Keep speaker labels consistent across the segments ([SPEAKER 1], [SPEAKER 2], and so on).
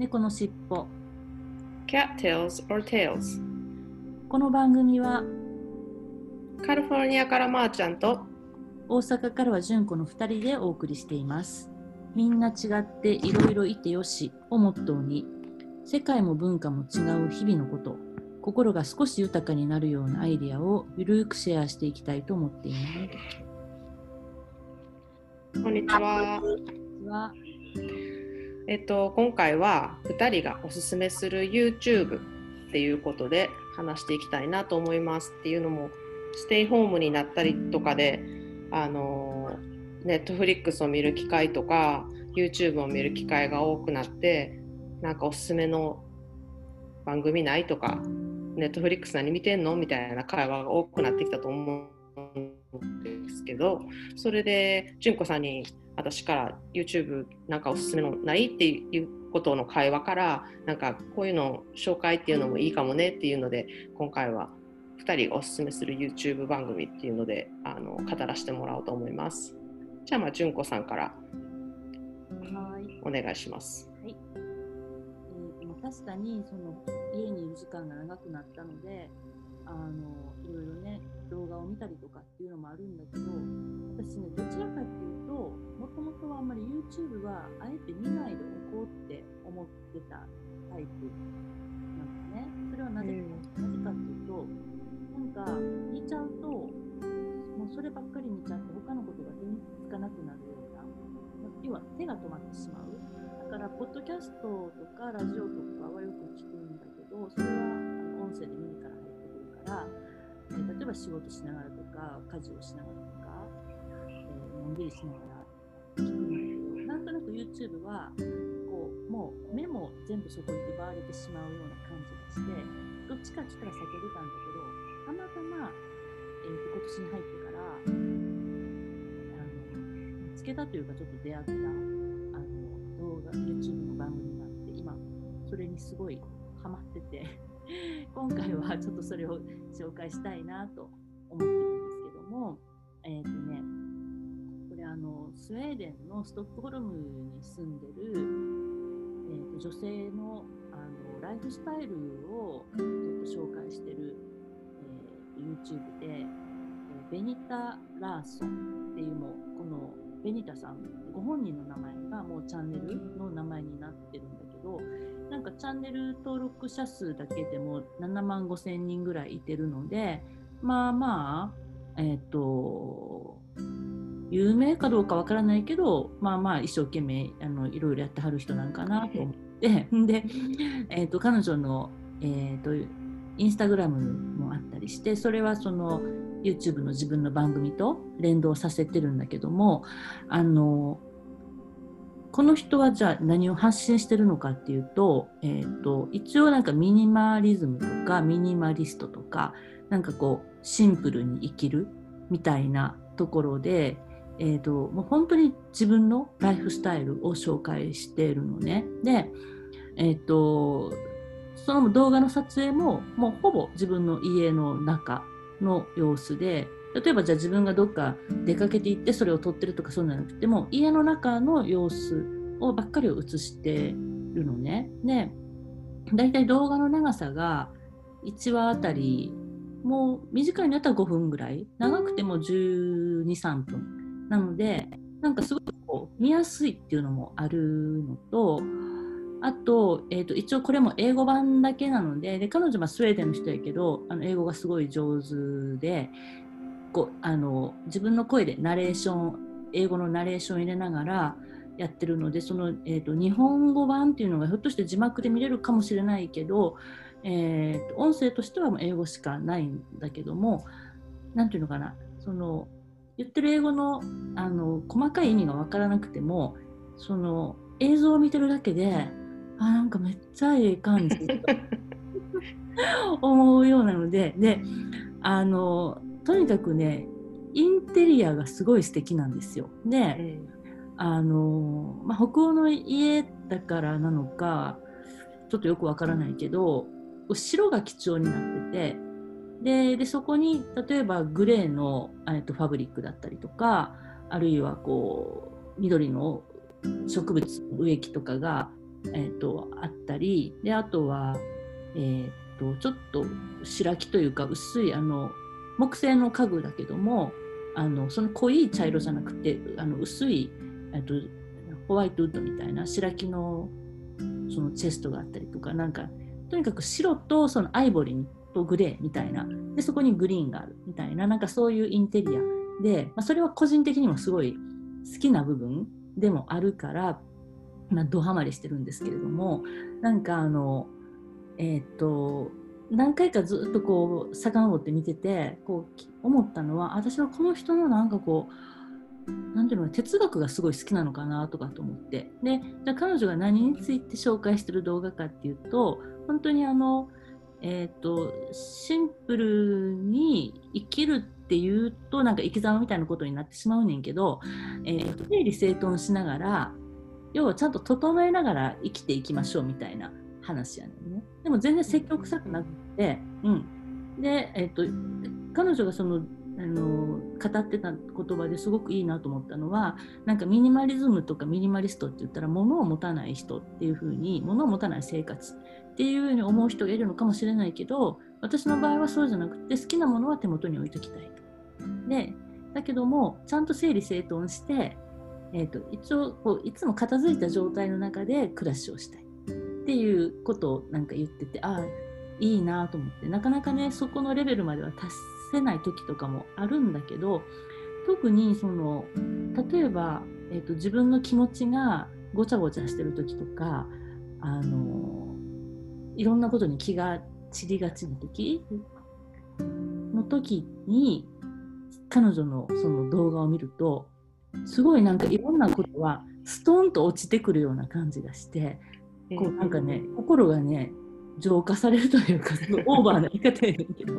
[SPEAKER 1] 猫のしっぽ
[SPEAKER 2] Cat Tales or Tales
[SPEAKER 1] この番組は
[SPEAKER 2] カリフォルニアからまーちゃんと
[SPEAKER 1] 大阪からは純子の2人でお送りしています。みんな違っていろいろいてよしをモットーに世界も文化も違う日々のこと心が少し豊かになるようなアイデアをゆるくシェアしていきたいと思っています。
[SPEAKER 2] こんにちは。えっと、今回は2人がおすすめする YouTube っていうことで話していきたいなと思いますっていうのもステイホームになったりとかであの Netflix を見る機会とか YouTube を見る機会が多くなってなんかおすすめの番組ないとか Netflix 何見てんのみたいな会話が多くなってきたと思うんですけどそれで純子さんに私から YouTube なんかおすすめのないっていうことの会話からなんかこういうの紹介っていうのもいいかもねっていうので今回は2人がおすすめする YouTube 番組っていうのであの語らせてもらおうと思います。じゃあまあ純子さんから
[SPEAKER 1] はい
[SPEAKER 2] お願いします。
[SPEAKER 1] はいえーまあ確かにその家にいる時間が長くなったのであのいろいろね動画を見たりとかっていうのもあるんだけど私ねどちらかっていうともともとはあんまり YouTube はあえて見ないでおこうって思ってたタイプなんですね。それはなぜか、なぜかっていうとなんか見ちゃうともうそればっかり見ちゃって他のことが手につかなくなるようなま要は手が止まってしまう。だから、ポッドキャストとかラジオとかはよく聞くんだけど、それは音声で耳から入ってくるから、えー例えば仕事しながらとか、家事をしながらとか、えーのんびりしながら聞くんだけど、なんとなく YouTube は、こう、もう目も全部そこに奪われてしまうような感じがして、どっちかって言ったら避けてたんだけど、たまたま、えーと今年に入ってから、あの見つけたというか、ちょっと出会った、あの動画 YouTube の番組があって今それにすごいハマってて。今回はちょっとそれを紹介したいなと思ってるんですけどもえっ、とねこれあのスウェーデンのストックホルムに住んでる、えー、と女性のあのライフスタイルをちょっと紹介してる、えー YouTube で、えーベニタ・ラーソンっていうもこのベニタさんご本人の名前がもうチャンネルの名前になってるんだけどなんかチャンネル登録者数だけでも7万5千人ぐらいいてるのでまあまあえっ、と有名かどうかわからないけどまあまあ一生懸命あのいろいろやってはる人なんかなと思って。で、えー、と彼女の、えー、とインスタグラムもあったりしてそれはその YouTube の自分の番組と連動させてるんだけどもあのこの人はじゃあ何を発信してるのかっていうと,、えー、と一応なんかミニマリズムとかミニマリストとかなんかこうシンプルに生きるみたいなところで、えー、ともう本当に自分のライフスタイルを紹介しているのね。で、えっ、とその動画の撮影ももうほぼ自分の家の中の様子で例えばじゃあ自分がどっか出かけて行ってそれを撮ってるとかそうじゃなくても家の中の様子をばっかりを映してるのね。でだいたい動画の長さが1話あたりもう短いのやったら5分ぐらい長くても1 2 3分なのでなんかすごくこう見やすいっていうのもあるのとあと,、えー、と一応これも英語版だけなのでで彼女はスウェーデンの人やけどあの英語がすごい上手でこあの自分の声でナレーション英語のナレーション入れながらやってるのでその、えー、と日本語版っていうのがひょっとして字幕で見れるかもしれないけど、えー、と音声としてはもう英語しかないんだけども何ていうのかなその言ってる英語のあの細かい意味が分からなくてもその映像を見てるだけであなんかめっちゃええ感じ 思うようなのでであのとにかくねインテリアがすごい素敵なんですよ。で、あのまあ、北欧の家だからなのかちょっとよくわからないけど白が基調になっててででそこに例えばグレーの、えっと、ファブリックだったりとかあるいはこう緑の植物植木とかがえー、とあったりであとは、えー、とちょっと白木というか薄いあの木製の家具だけどもあのその濃い茶色じゃなくてあの薄いとホワイトウッドみたいな白木のそのチェストがあったりとかなんかとにかく白とそのアイボリーとグレーみたいなでそこにグリーンがあるみたいななんかそういうインテリアで、まあ、それは個人的にもすごい好きな部分でもあるから、まあ、ドハマりしてるんですけれどもなんかあのえっ、と何回かずっとこう遡って見ててこう思ったのは私はこの人のなんかこうなんていうの哲学がすごい好きなのかなとかと思って。でじゃ彼女が何について紹介してる動画かっていうと本当にあのえーと、シンプルに生きるっていうとなんか生き様みたいなことになってしまうねんけど、えー、整理整頓しながら要はちゃんと整えながら生きていきましょうみたいな。話やねんね。でも全然積極臭くなくて、うん、で、えーと、彼女がそのあの語ってた言葉ですごくいいなと思ったのはなんかミニマリズムとかミニマリストって言ったら物を持たない人っていう風に物を持たない生活っていうふうに思う人がいるのかもしれないけど私の場合はそうじゃなくて好きなものは手元に置いときたいと。でだけどもちゃんと整理整頓して、えーと、一応こういつも片付いた状態の中で暮らしをしたいっていうことをなんか言っててああいいなと思って。なかなかねそこのレベルまでは達せない時とかもあるんだけど特にその例えば、えーと自分の気持ちがごちゃごちゃしてる時とかあのいろんなことに気が散りがちな時の時に彼女のその動画を見るとすごいなんかいろんなことはストンと落ちてくるような感じがしてこうなんかね心がね浄化されるというかすごいオーバーな言い方やけど。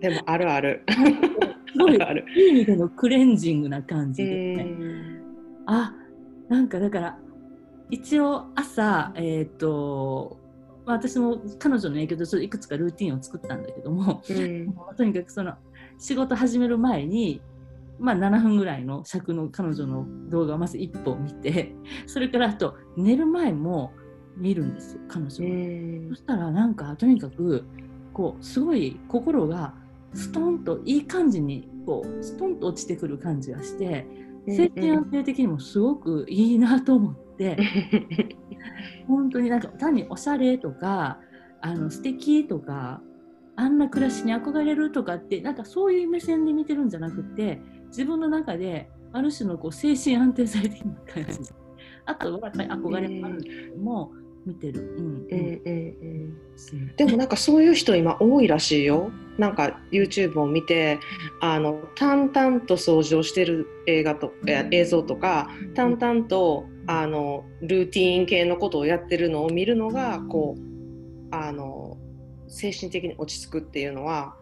[SPEAKER 2] でもあるある。
[SPEAKER 1] す。ごいいい意味でのクレンジングな感じで、ね、あなんかだから一応朝えっ、ー、とまあ、私も彼女の影響でちょっといくつかルーティンを作ったんだけども、うん、とにかくその仕事始める前に、まあ、7分ぐらいの尺の彼女の動画をまず1本見てそれからあと寝る前も見るんですよ彼女は。そしたらなんかとにかくこうすごい心がストンといい感じにこうストンと落ちてくる感じがして精神安定的にもすごくいいなと思って。本当になんか単におしゃれとかあの素敵とかあんな暮らしに憧れるとかってなんかそういう目線で見てるんじゃなくて自分の中である種のこう精神安定されている感じあとはやっぱり憧れもあるんだけども、見てる、うんええ
[SPEAKER 2] えでもなんかそういう人今多いらしいよ。なんか YouTube を見てあの淡々と掃除をしてる映画と映像とか淡々とあのルーティン系のことをやってるのを見るのがこうあの精神的に落ち着くっていうのは、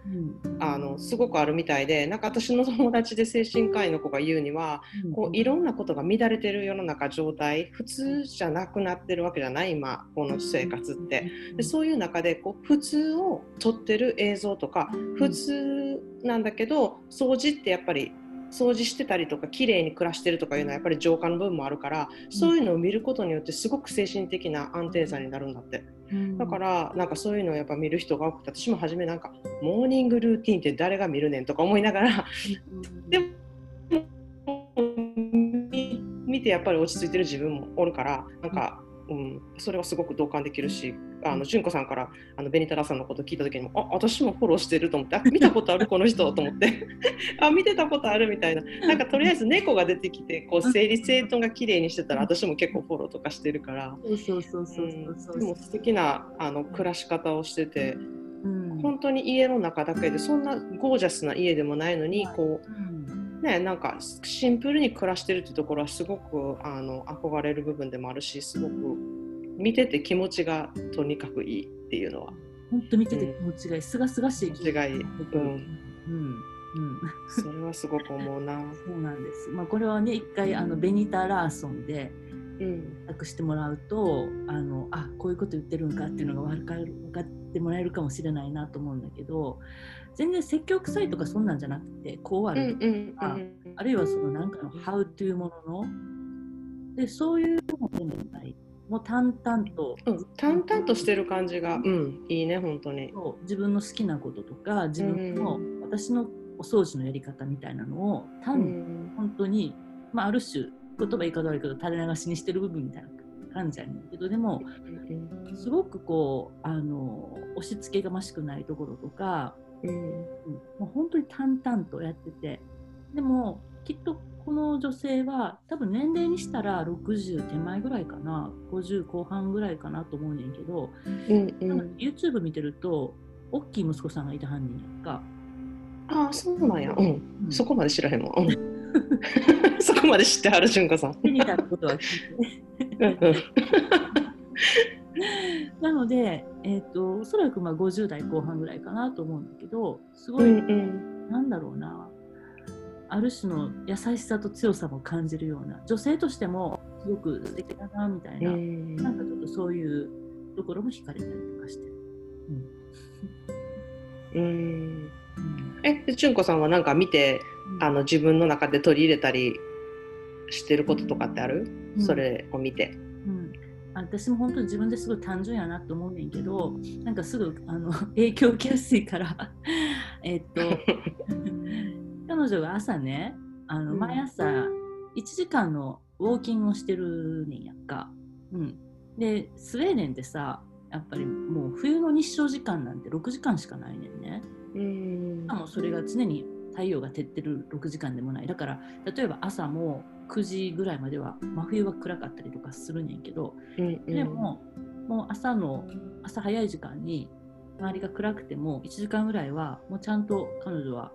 [SPEAKER 2] うん、あのすごくあるみたいでなんか私の友達で精神科医の子が言うには、うん、こういろんなことが乱れてる世の中状態普通じゃなくなってるわけじゃない今この生活って。でそういう中でこう普通を撮ってる映像とか普通なんだけど掃除ってやっぱり掃除してたりとか綺麗に暮らしてるとかいうのはやっぱり浄化の部分もあるからそういうのを見ることによってすごく精神的な安定さになるんだって、うん、だからなんかそういうのをやっぱ見る人が多くて私も初めなんかモーニングルーティンって誰が見るねんとか思いながらでも見てやっぱり落ち着いてる自分もおるからなんかうん、それはすごく同感できるし、あの純子さんからあのベニタラさんのこと聞いた時にも、あ私もフォローしてると思って、あ見たことあるこの人と思って、あ見てたことあるみたいな、なんかとりあえず猫が出てきて、こう整理整頓が綺麗にしてたら、私も結構フォローとかしてるから、そうそうそうそうそう、でも素敵なあの暮らし方をしてて。うん、本当に家の中だけでそんなゴージャスな家でもないのにこう、うん。ね、なんかシンプルに暮らしてるってところはすごくあの憧れる部分でもあるしすごく見てて気持ちがとにかくいいっていうのは。
[SPEAKER 1] 本当見てて気持ちがいい、すがすがしい
[SPEAKER 2] 気持ち。がいい。うん。うん。うん、それはすごく思うな。
[SPEAKER 1] そうなんです。まあこれはね一回あのベニタ・ラーソンで託してもらうと、あのあこういうこと言ってるんかっていうのが分かる分かってもらえるかもしれないなと思うんだけど、全然積極臭いとかそんなんじゃなくてこうあるとか、あるいはそのなんかの「How」というもののでそういうものでもないもう淡々と、
[SPEAKER 2] うん、淡々としてる感じが、うん、いいね本当に。
[SPEAKER 1] 自分の好きなこととか自分の、私のお掃除のやり方みたいなのを
[SPEAKER 2] う
[SPEAKER 1] 単に
[SPEAKER 2] ん。
[SPEAKER 1] 本当に、まあ、ある種言葉言い方悪いけど垂れ流しにしてる部分みたいな感じやねんけどでもすごくこうあの押し付けがましくないところとか、
[SPEAKER 2] うん。
[SPEAKER 1] うんもう本当に淡々とやっててでもきっとこの女性は多分年齢にしたら60手前ぐらいかな50後半ぐらいかなと思うねんけど、
[SPEAKER 2] うんう
[SPEAKER 1] なん YouTube 見てると大きい息子さんがいた犯人やんか。
[SPEAKER 2] ああそうなんや、うん、
[SPEAKER 1] うん。
[SPEAKER 2] そこまで知らへんわ、うん、そこまで知ってはる純子さん。
[SPEAKER 1] 手に立つことは聞いて。
[SPEAKER 2] うんうん。
[SPEAKER 1] なので、えー、とおそらくまあ50代後半ぐらいかなと思うんだけどすごい、
[SPEAKER 2] うんうん。
[SPEAKER 1] なんだろうなある種の優しさと強さも感じるような女性としてもすごく素敵だなみたいな、
[SPEAKER 2] うん
[SPEAKER 1] なんかちょっとそういうところも惹かれたりとかして。
[SPEAKER 2] うん。
[SPEAKER 1] うん。
[SPEAKER 2] えで純子さんはなんか見てあの自分の中で取り入れたりしてることとかってある、
[SPEAKER 1] うん。
[SPEAKER 2] それを見て。
[SPEAKER 1] うん、私も本当に自分ですごい単純やなと思うねんけどなんかすぐあの 影響を受けやすいから。えっと彼 女が朝ねあの
[SPEAKER 2] うん。
[SPEAKER 1] 毎朝1時間のウォーキングをしてるねんやんか。うん、でスウェーデンってさやっぱりもう冬の日照時間なんて6時間しかないねんね。
[SPEAKER 2] うん
[SPEAKER 1] しかもそれが常に太陽が照ってる6時間でもない。だから例えば朝も9時ぐらいまでは真冬は暗かったりとかするねんけどでも、もう朝の朝早い時間に周りが暗くても1時間ぐらいはもうちゃんと彼女は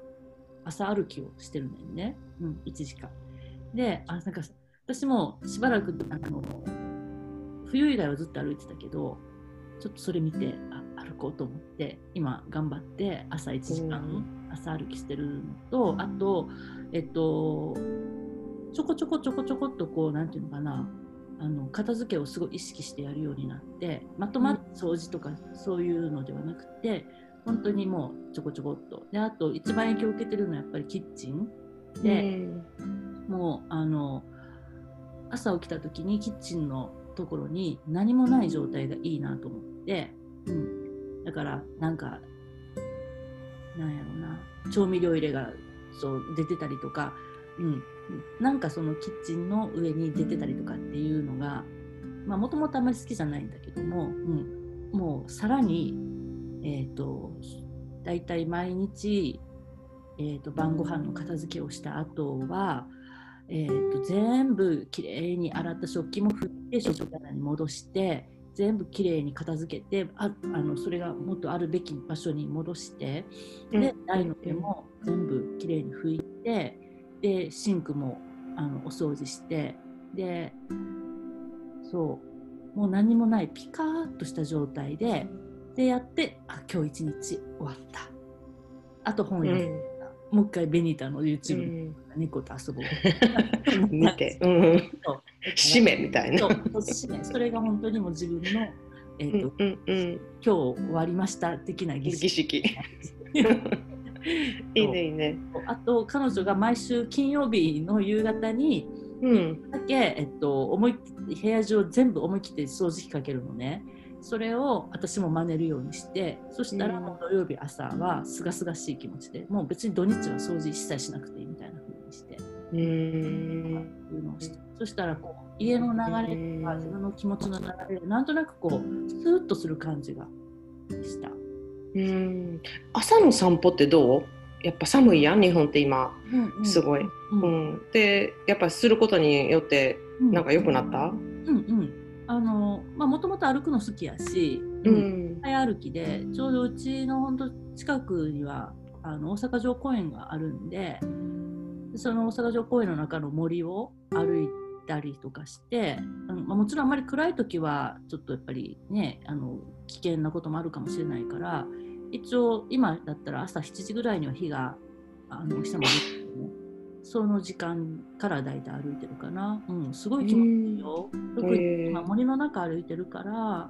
[SPEAKER 1] 朝歩きをしてるねんね、うん、1時間。であなんか私もしばらくあの冬以外はずっと歩いてたけどちょっとそれ見てあ歩こうと思って今頑張って朝1時間、
[SPEAKER 2] うん
[SPEAKER 1] 朝歩きしてるのとあとえっとちょこちょこちょこちょこっとこうなんていうのかなあの片付けをすごい意識してやるようになってまとまった掃除とかそういうのではなくて本当にもうちょこちょこっと。であと一番影響を受けてるのはやっぱりキッチン。で、もうあの朝起きた時にキッチンのところに何もない状態がいいなと思って、うん、だからなんかなんやろうな。調味料入れがそう出てたりとか、うん、なんかそのキッチンの上に出てたりとかっていうのがもともとあまり好きじゃないんだけども、うん、もうさらに、えー、とだいたい毎日、えー、と晩ご飯の片付けをした後は、えー、と全部きれいに洗った食器も振って食器棚に戻して全部きれいに片付けてああのそれがもっとあるべき場所に戻してで台の上も全部きれいに拭いてでシンクもあのお掃除してでそうもう何もないピカーッとした状態ででやってあ今日一日終わった。あと本読ん。だ、もう一回ベニータの YouTube で猫と遊ぼう。
[SPEAKER 2] 見て、う。ん、
[SPEAKER 1] そう。
[SPEAKER 2] 締めみたいな。
[SPEAKER 1] そう。締め。それが本当にもう自分の、えーと
[SPEAKER 2] うんうんうん、
[SPEAKER 1] 今日終わりました的な儀
[SPEAKER 2] 儀
[SPEAKER 1] 式。
[SPEAKER 2] 式。いいねいいね。
[SPEAKER 1] あと彼女が毎週金曜日の夕方に
[SPEAKER 2] うん。
[SPEAKER 1] だけ、えっと、思い部屋中を全部思い切って掃除機かけるのね。それを私も真似るようにしてそしたら
[SPEAKER 2] うん。
[SPEAKER 1] もう土曜日朝はすがすがしい気持ちでもう別に土日は掃除一切しなくていいみたいな風にして
[SPEAKER 2] うん
[SPEAKER 1] いうのをしてそしたらこう家の流れとか自分の気持ちの流れでなんとなくこうスーッとする感じがした。
[SPEAKER 2] うん。朝の散歩ってどう？やっぱ寒いやん日本って今。
[SPEAKER 1] うんうん。
[SPEAKER 2] すごい。
[SPEAKER 1] う
[SPEAKER 2] うん。ん、でやっぱすることによって
[SPEAKER 1] うん。
[SPEAKER 2] なんか良くなった、
[SPEAKER 1] うんうん。あのまあもともと歩くの好きやし、
[SPEAKER 2] う
[SPEAKER 1] うん
[SPEAKER 2] ん
[SPEAKER 1] 早歩きでちょうどうちの本当近くにはあの大阪城公園があるんでその大阪城公園の中の森を歩いたりとかして、うんまあ、もちろんあんまり暗い時はちょっとやっぱりねあの危険なこともあるかもしれないから一応今だったら朝7時ぐらいには日があのお日様が出てるのその時間からだいたい歩いてるかな、うん、すごい気持ちいいよ。特に
[SPEAKER 2] へー
[SPEAKER 1] 今森の中歩いてるから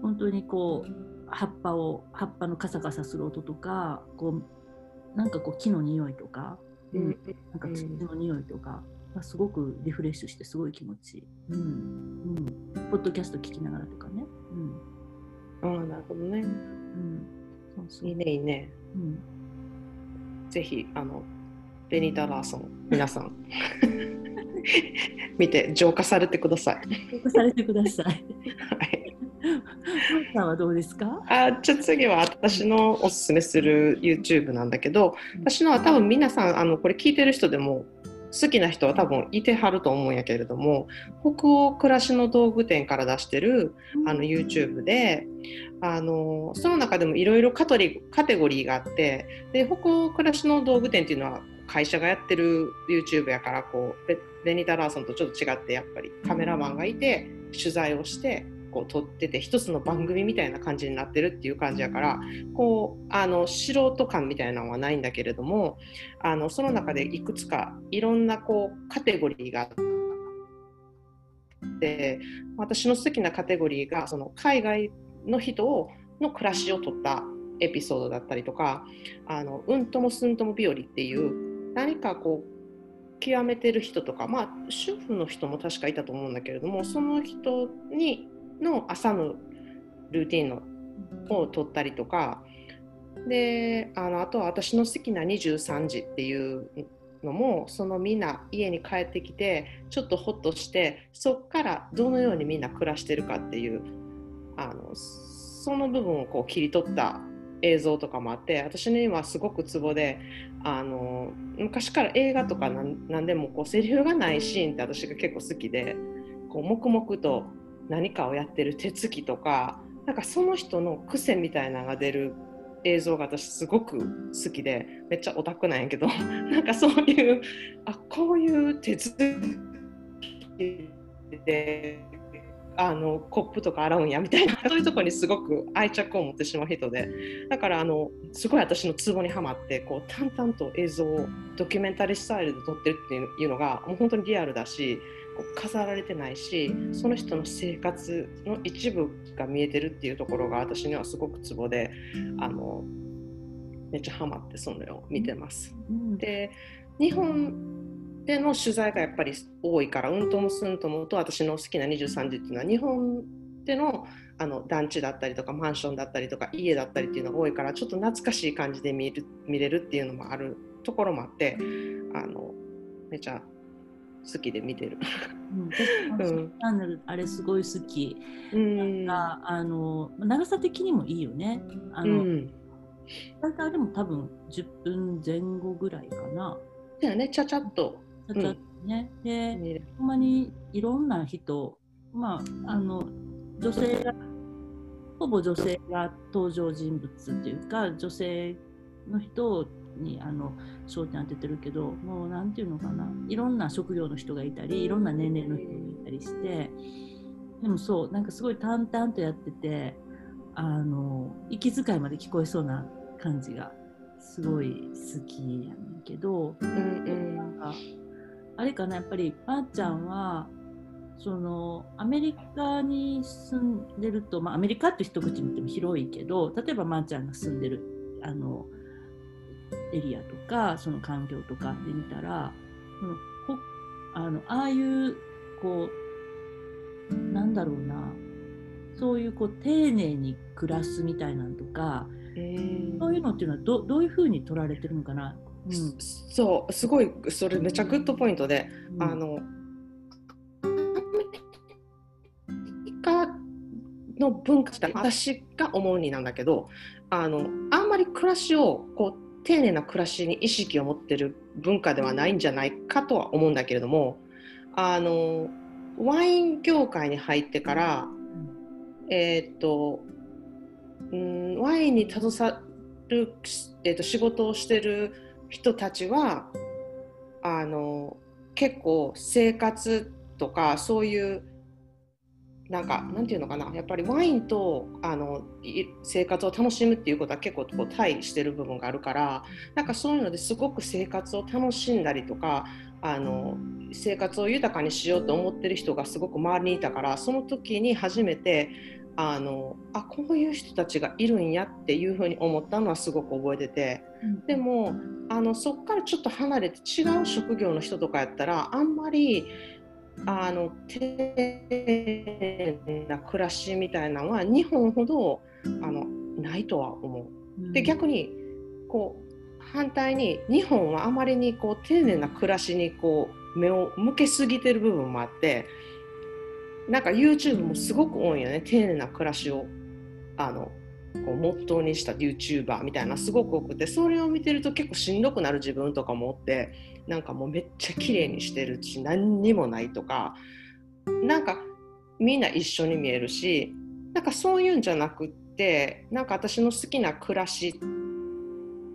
[SPEAKER 1] 本当にこう葉っぱを葉っぱのカサカサする音とかこうなんかこう木の匂いとか、
[SPEAKER 2] うん
[SPEAKER 1] なんか土の匂いとか、まあ、すごくリフレッシュしてすごい気持ちいい。うんうん、ポッドキャスト聞きながらとかね。
[SPEAKER 2] うん、ああなるほどね。うん、そうそういいねいいね。うん、ぜひあのベニタ・ラーソン皆さん 見て浄化されてください。
[SPEAKER 1] 浄化されてください。はい。さんはどうですか？
[SPEAKER 2] あじゃあ次は私のおすすめする YouTube なんだけど私のは多分皆さんあのこれ聞いてる人でも好きな人は多分いてはると思うんやけれども北欧暮らしの道具店から出してるあの YouTube であのその中でもいろいろカテゴリーがあってで北欧暮らしの道具店っていうのは会社がやってる YouTube やからこうベニタ・ラーソンとちょっと違ってやっぱりカメラマンがいて取材をしてこう撮ってて一つの番組みたいな感じになってるっていう感じやからこうあの素人感みたいなのはないんだけれどもあのその中でいくつかいろんなこうカテゴリーがあって私の好きなカテゴリーがその海外の人をの暮らしを撮ったエピソードだったりとか「あのうんともすんとも日和」っていう何かこう極めてる人とかまあ主婦の人も確かいたと思うんだけれどもその人にの朝のルーティンのを取ったりとかであのあとは私の好きな23時っていうのもそのみんな家に帰ってきてちょっとホッとしてそこからどのようにみんな暮らしてるかっていうあのその部分をこう切り取った映像とかもあって私にはすごくツボであの昔から映画とか何でもこうセリフがないシーンって私が結構好きでこう黙々と何かをやってる手つきとかなんかその人の癖みたいなのが出る映像が私すごく好きでめっちゃオタクなんやけど なんかそういうあこういう手つきであのコップとか洗うんやみたいな そういうとこにすごく愛着を持ってしまう人でだからあのすごい私のツボにはまってこう淡々と映像をドキュメンタリースタイルで撮ってるっていうのがもう本当にリアルだし飾られてないしその人の生活の一部が見えてるっていうところが私にはすごくツボであのめっちゃハマってそのを見てます。うん、で日本での取材がやっぱり多いからうんともすんともと私の好きな23時っていうのは日本でのあの団地だったりとかマンションだったりとか家だったりっていうのが多いからちょっと懐かしい感じで見る見れるっていうのもあるところもあってあのめっちゃ好きで見てる。
[SPEAKER 1] うん、チャンネルあれすごい好き。うん、なんかあの長さ的にもいいよね。あの、うん、大体でも多分10分前後ぐらいかな。
[SPEAKER 2] だよね、ちゃちゃっと。
[SPEAKER 1] ね。うん、で、ほんまにいろんな人、まあ、あの女性が、ほぼ女性が登場人物っていうか、女性の人にあの焦点当ててるけどもう何て言うのかな。いろんな職業の人がいたりいろんな年齢の人がいたりしてでもそうなんかすごい淡々とやっててあの息遣いまで聞こえそうな感じがすごい好きやねんけど、うんうん、なんかあれかなやっぱりばあちゃんはそのアメリカに住んでると、まあ、アメリカって一口に言っても広いけど例えばまーちゃんが住んでるあのエリアとかその環境とかで見たら、うん、あのああいうこうなんだろうなそういうこう丁寧に暮らすみたいなんとか、そういうのっていうのはどどういうふうに取られてるのかな、
[SPEAKER 2] うん、そうすごいそれめちゃグッドポイントで、うん、あのの文化私が思うになんだけどあのあんまり暮らしをこう丁寧な暮らしに意識を持ってる文化ではないんじゃないかとは思うんだけれどもあのワイン業界に入ってから、えー、っとうんワインに携わる、えー、っと仕事をしてる人たちはあの結構生活とかそういうなんかなんていうのかなやっぱりワインとあの生活を楽しむっていうことは結構こう対してる部分があるからなんかそういうのですごく生活を楽しんだりとかあの生活を豊かにしようと思ってる人がすごく周りにいたからその時に初めてあのあこういう人たちがいるんやっていうふうに思ったのはすごく覚えてて。でもあのそこからちょっと離れて違う職業の人とかやったらあんまりあの丁寧な暮らしみたいなのは日本ほどあのないとは思う。で逆にこう反対に日本はあまりにこう丁寧な暮らしにこう目を向けすぎてる部分もあってなんか YouTube もすごく多いよね。丁寧な暮らしをあのこうモットーにした YouTuber みたいなすごく多くてそれを見てると結構しんどくなる自分とかもおってなんかもうめっちゃ綺麗にしてるし何にもないとかなんかみんな一緒に見えるしなんかそういうんじゃなくってなんか私の好きな暮らし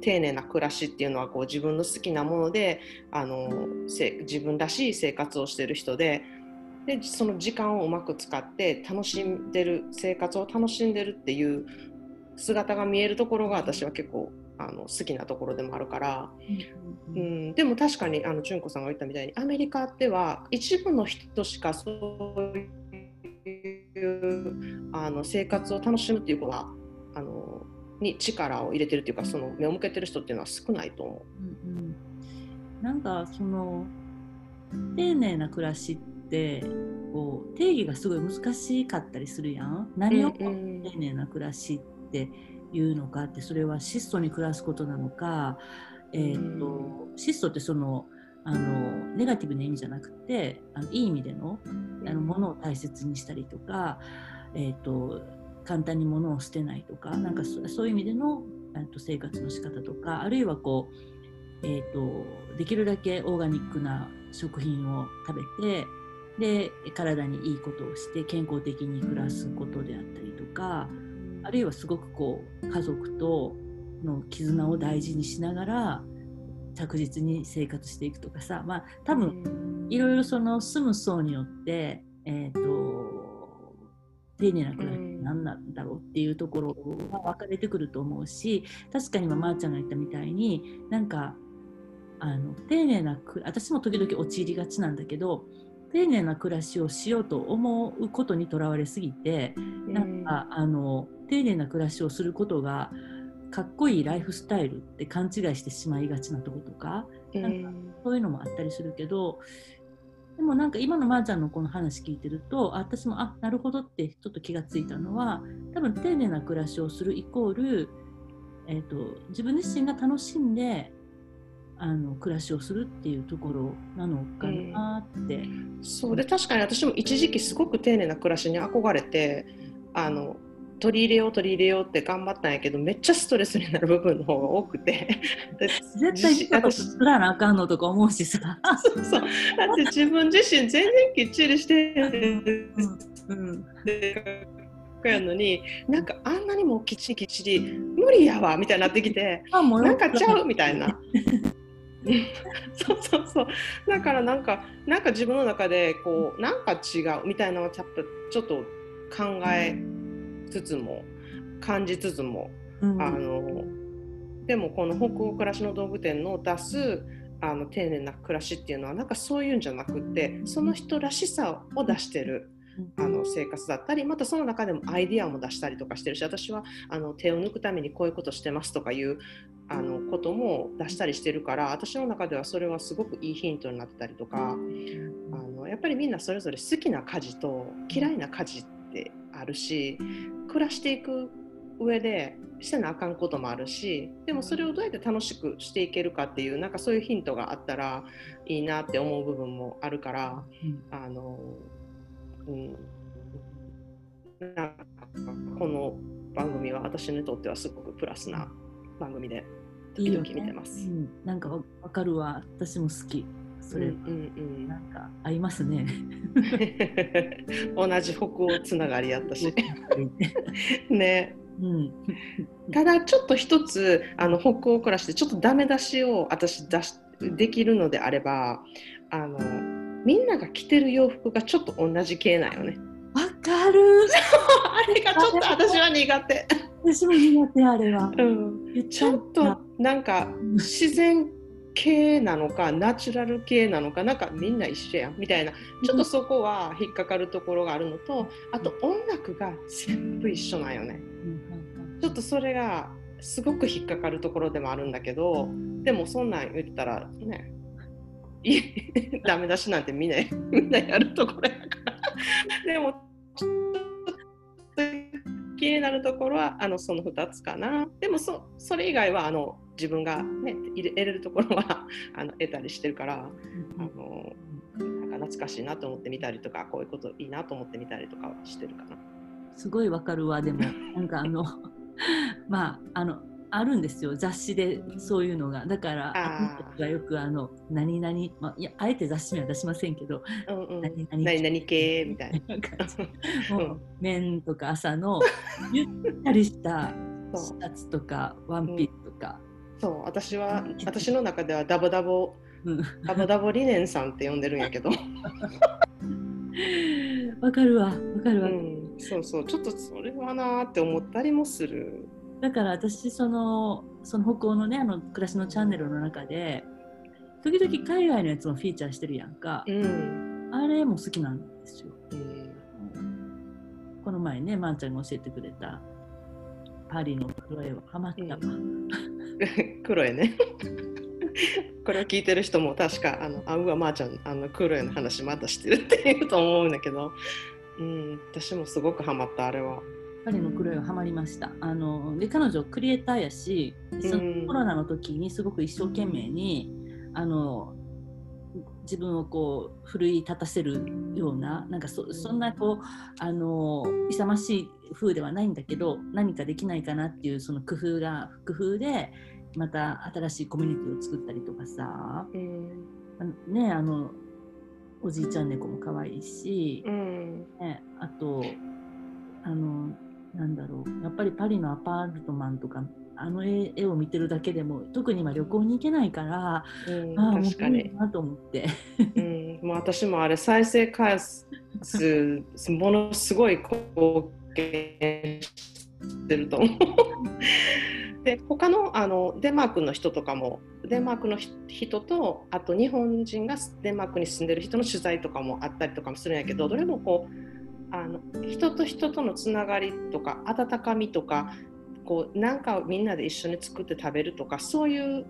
[SPEAKER 2] 丁寧な暮らしっていうのはこう自分の好きなものであの自分らしい生活をしてる人ででその時間をうまく使って楽しんでる生活を楽しんでるっていう姿が見えるところが私は結構あの好きなところでもあるから、うん、うん、でも確かにあの純子さんが言ったみたいにアメリカでは一部の人しかそういうあの生活を楽しむっていうことはあのに力を入れてるっていうかその目を向けてる人っていうのは少ないと思う。うんうん、
[SPEAKER 1] なんかその丁寧な暮らしってこう定義がすごい難しかったりするやん。何を丁寧な暮らしっていうのかってそれは質素に暮らすことなのか、えーと、質素ってそのあのネガティブな意味じゃなくてあのいい意味でのあのものを大切にしたりとか、えーと、簡単に物を捨てないとかなんかそういう意味でのと生活の仕方とかあるいはこう、えーとできるだけオーガニックな食品を食べてで体にいいことをして健康的に暮らすことであったりとかあるいはすごくこう家族との絆を大事にしながら着実に生活していくとかさまあ多分いろいろその住む層によって、えーと、丁寧な暮らし何なんだろうっていうところが分かれてくると思うし確かに今まーちゃんが言ったみたいになんかあの丁寧な私も時々陥りがちなんだけど丁寧な暮らしをしようと思うことにとらわれすぎて、なんかあの丁寧な暮らしをすることがかっこいいライフスタイルって勘違いしてしまいがちなとことかなんかそういうのもあったりするけどでもなんか今のまーちゃんのこの話聞いてると私もあなるほどってちょっと気がついたのは多分丁寧な暮らしをするイコール、えーと自分自身が楽しんであの暮らしをするっていうところなのかなって。
[SPEAKER 2] そうで確かに私も一時期すごく丁寧な暮らしに憧れてあの取り入れよう取り入れようって頑張ったんやけどめっちゃストレスになる部分の方が多くて。
[SPEAKER 1] 絶対自分作らなあかんのとか思うしさ。
[SPEAKER 2] そうそう。だって自分自身全然きっちりしてる、うんうん。やのになんかあんなにもきっちりきっちり無理やわみたいになってきてなんかちゃう？みたいな そうそうそう。だからなんかなんか自分の中でこうなんか違うみたいなのをちょっと考えつつも感じつつも、うん、あのでもこの北欧暮らしの道具店の出すあの丁寧な暮らしっていうのはなんかそういうんじゃなくてその人らしさを出してる。あの生活だったりまたその中でもアイディアも出したりとかしてるし私はあの手を抜くためにこういうことしてますとかいうあのことも出したりしてるから私の中ではそれはすごくいいヒントになってたりとかあのやっぱりみんなそれぞれ好きな家事と嫌いな家事ってあるし暮らしていく上でしてなあかんこともあるしでもそれをどうやって楽しくしていけるかっていうなんかそういうヒントがあったらいいなって思う部分もあるから、うん、あの、うん、なんかこの番組は私にとってはすごくプラスな番組で時々見てます。いいね
[SPEAKER 1] うん、なんかわかるわ私も好き。それ、うんうんうん、なんか合いますね。
[SPEAKER 2] 同じ北欧つながりやったし。ね。うん、ただちょっと一つあの北欧暮らしでちょっとダメ出しを私出しできるのであればあのみんなが着てる洋服がちょっと同じ系なんよね。
[SPEAKER 1] わかる
[SPEAKER 2] あれがちょっと私は苦手。
[SPEAKER 1] 私も苦手あれは。う
[SPEAKER 2] ん、ちょっとなんか自然系なのかナチュラル系なのかなんかみんな一緒やんみたいなちょっとそこは引っかかるところがあるのとあと音楽が全部一緒なんよね。ちょっとそれがすごく引っかかるところでもあるんだけどでもそんなん言ったらねい ダメ出しなんてみんな みんなやるところやから。でも気になるところはあのその2つかな。でもそそれ以外はあの自分が、ね、入れ得れるところはあの得たりしてるから、あのなんか懐かしいなと思ってみたりとかこういうこといいなと思ってみたりとかしてるかな。
[SPEAKER 1] すごいわかるわでも。なんかあのまああのあるんですよ雑誌でそういうのが。だから私たちがよくあの何々、まあ、いやあえて雑誌には出しませんけど、
[SPEAKER 2] うんうん、何々何々系みたいな。感じ。
[SPEAKER 1] もう麺とか朝の ゆったりしたシャツとかワンピースとか、
[SPEAKER 2] うん、そう私は私の中ではダボダボ、うん、ダボダボリネンさんって呼んでるんやけど。
[SPEAKER 1] わかるわわかるわ、うん、
[SPEAKER 2] そうそう。ちょっとそれはなって思ったりもする
[SPEAKER 1] だから私そのその北欧のねあの暮らしのチャンネルの中で時々海外のやつもフィーチャーしてるやんか、うん、あれも好きなんですよ、うん、この前ねまー、ちゃんが教えてくれたパリのクロエはハマったわ、うん、
[SPEAKER 2] クロエね。これを聞いてる人も確かあのあうわまーちゃんあのクロエの話またしてるって言うと思うんだけど、うん、私もすごくハマったあれは。
[SPEAKER 1] パリの黒いはハマりました。あので彼女クリエイターやしそのコロナの時にすごく一生懸命にあの自分をこう奮い立たせるようななんかそそんなこうあの勇ましい風ではないんだけど何かできないかなっていうその工夫が工夫でまた新しいコミュニティを作ったりとかさ、うん、ねあのおじいちゃん猫も可愛いし、うん、ね、あとあのなんだろう。やっぱりパリのアパートマンとかあの絵を見てるだけでも特に今旅行に行けないから、うん、あ確かに。なと思って、
[SPEAKER 2] うん、もう私もあれ再生回数ものすごい貢献してると思う。で他のあのデンマークの人とかもデンマークの人とあと日本人がデンマークに住んでる人の取材とかもあったりとかもするんやけどどれもこうあの人と人とのつながりとか温かみとかこうなんかみんなで一緒に作って食べるとかそういう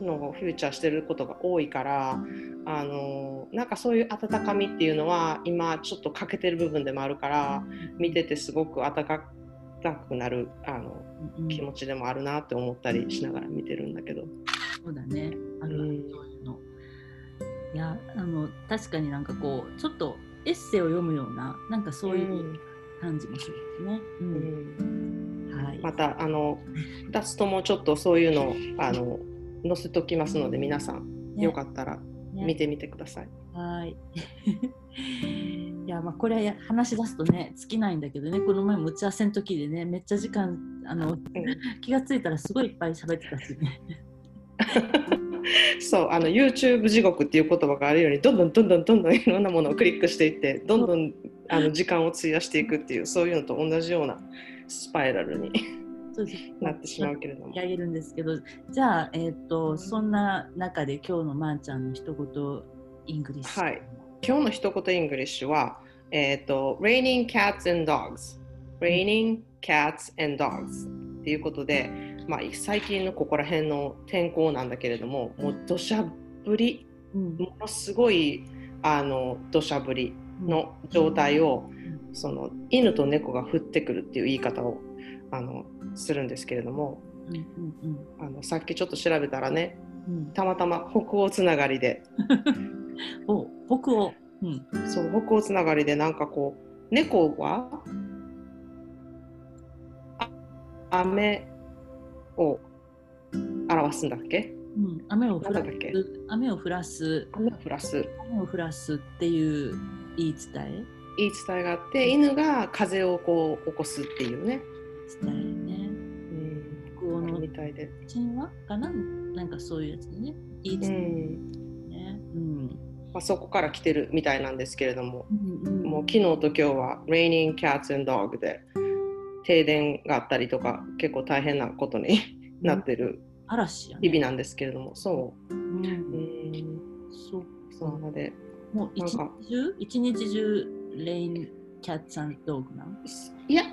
[SPEAKER 2] のをフューチャーしてることが多いからあのなんかそういう温かみっていうのは今ちょっと欠けてる部分でもあるから見ててすごく温かくなるあの、うん、気持ちでもあるなって思ったりしながら見てるんだけど。
[SPEAKER 1] そうだね。ある、うん、いやあの確かになんかこうちょっとエッセイを読むようななんかそういう感じもするんですね。うん。
[SPEAKER 2] はい、またあの2つともちょっとそういうのあの載せときますので皆さん、ね、よかったら見てみてください。ね、
[SPEAKER 1] はい。いやまあこれ話し出すとね尽きないんだけどねこの前も打ち合わせの時でねめっちゃ時間あの、うん、気が付いたらすごいいっぱい喋ってたしね。
[SPEAKER 2] そうあの YouTube 地獄っていう言葉があるようにどんどんどんどんどんどんいろんなものをクリックしていってどんどんあの時間を費やしていくっていうそういうのと同じようなスパイラルになってしまうけれども。
[SPEAKER 1] やげるんですけどじゃあ、えーと、そんな中で今日のまーちゃんの一言 English。
[SPEAKER 2] はい、今日の一言 English は、えっ、ー、と Raining Cats and Dogs Raining Cats and Dogs っていうことでまあ、最近のここら辺の天候なんだけれどももう土砂降り、うん、ものすごいあの土砂降りの状態を、うん、その犬と猫が降ってくるっていう言い方をあのするんですけれども、あのさっきちょっと調べたらね、うん、たまたま北欧つながりで。
[SPEAKER 1] お北欧、
[SPEAKER 2] うん、そう北欧つながりでなんかこう猫は雨を表すんだっけ、
[SPEAKER 1] うん、雨を降らす。雨を降らす。
[SPEAKER 2] 雨を降らす。
[SPEAKER 1] 雨を降らすっていう言い伝え？
[SPEAKER 2] 言い伝えがあって犬が風をこう起こすっていうね。
[SPEAKER 1] 伝えね、うん、北欧のみたいで。神話かな？なんかそういうやつね。言い伝え、ね。
[SPEAKER 2] うん。まあ、そこから来てるみたいなんですけれども、うんうん、もう昨日と今日は Raining Cats and Dog で停電があったりとか結構大変なことになってる
[SPEAKER 1] 嵐やね。
[SPEAKER 2] 日々なんですけれども、そうう。
[SPEAKER 1] ん。
[SPEAKER 2] うん
[SPEAKER 1] そう
[SPEAKER 2] そうなので、
[SPEAKER 1] もう一日中一日中レインキャッツドッグなん、
[SPEAKER 2] いや、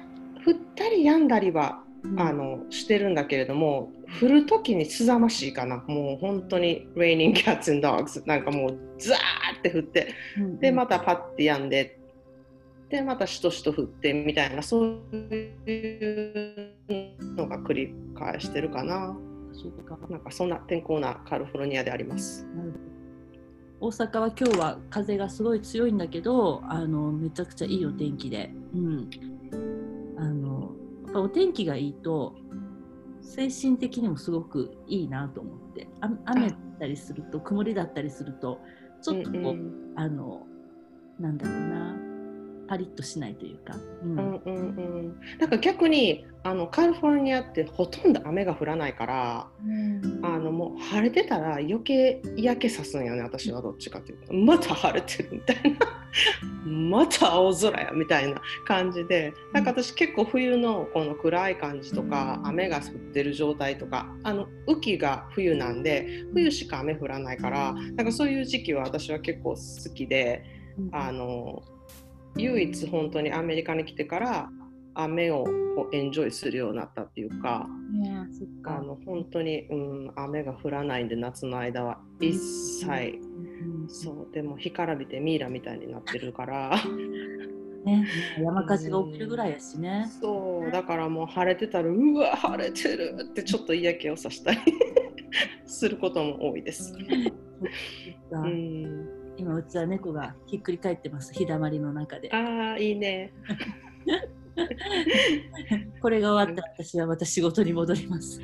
[SPEAKER 2] 降ったりやんだりは、
[SPEAKER 1] うん
[SPEAKER 2] あのしてるんだけれども、降るときにすざましいかな。もう本当に Raining Cats and Dogs。なんかもうザーって降って、
[SPEAKER 1] うん
[SPEAKER 2] で、またパッてやんで、で、またしとしと降ってみたいな、そういうのが繰り返してるかな。
[SPEAKER 1] そうか
[SPEAKER 2] なんかそんな天候なカリフォルニアであります。
[SPEAKER 1] 大阪は今日は風がすごい強いんだけどあのめちゃくちゃいいお天気で、うん、あのやっぱお天気がいいと精神的にもすごくいいなと思って。あ雨だったりすると曇りだったりするとちょっとこう、
[SPEAKER 2] うんうん。
[SPEAKER 1] あのなんだろうなパリッとしないというか、うん。
[SPEAKER 2] うんうんうん、なんか逆にあのカリフォルニアってほとんど雨が降らないからあのもう晴れてたら余計嫌気さすんよね私はどっちかというと。また晴れてるみたいな。また青空やみたいな感じで。なんか私結構冬のこの暗い感じとか雨が降ってる状態とかあの雨季が冬なんで冬しか雨降らないからなんかそういう時期は私は結構好きで。
[SPEAKER 1] うん。
[SPEAKER 2] あの唯一本当にアメリカに来てから雨をエンジョイするようになったっていう
[SPEAKER 1] か
[SPEAKER 2] あの本当に、うん、雨が降らないんで夏の間は一切、
[SPEAKER 1] うん
[SPEAKER 2] そうでも干からびてミイラみたいになってるから
[SPEAKER 1] ね、山火事が起きるぐらいやしね。
[SPEAKER 2] そうだからもう晴れてたらうわ晴れてるってちょっと嫌気をさしたり することも多いです。うん、
[SPEAKER 1] 今うちは猫がひっくり返ってます。日だまりの中で。
[SPEAKER 2] ああいいね。
[SPEAKER 1] これが終わったら私はまた仕事に戻ります。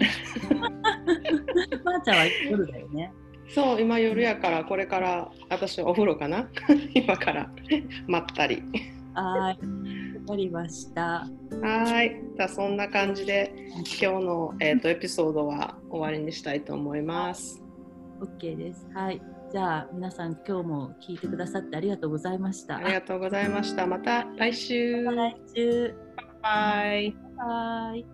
[SPEAKER 1] まーちゃんは夜だよね。
[SPEAKER 2] そう今夜やからこれから私はお風呂かな。今から。まったり。
[SPEAKER 1] はい。わかりました。
[SPEAKER 2] はい。じゃあそんな感じで今日の、えー、とエピソードは終わりにしたいと思います。
[SPEAKER 1] OK です。はいじゃあ皆さん今日も聞いてくださってありがとうございました
[SPEAKER 2] ありがとうございました。また来週。
[SPEAKER 1] また来週
[SPEAKER 2] バイ。
[SPEAKER 1] バイ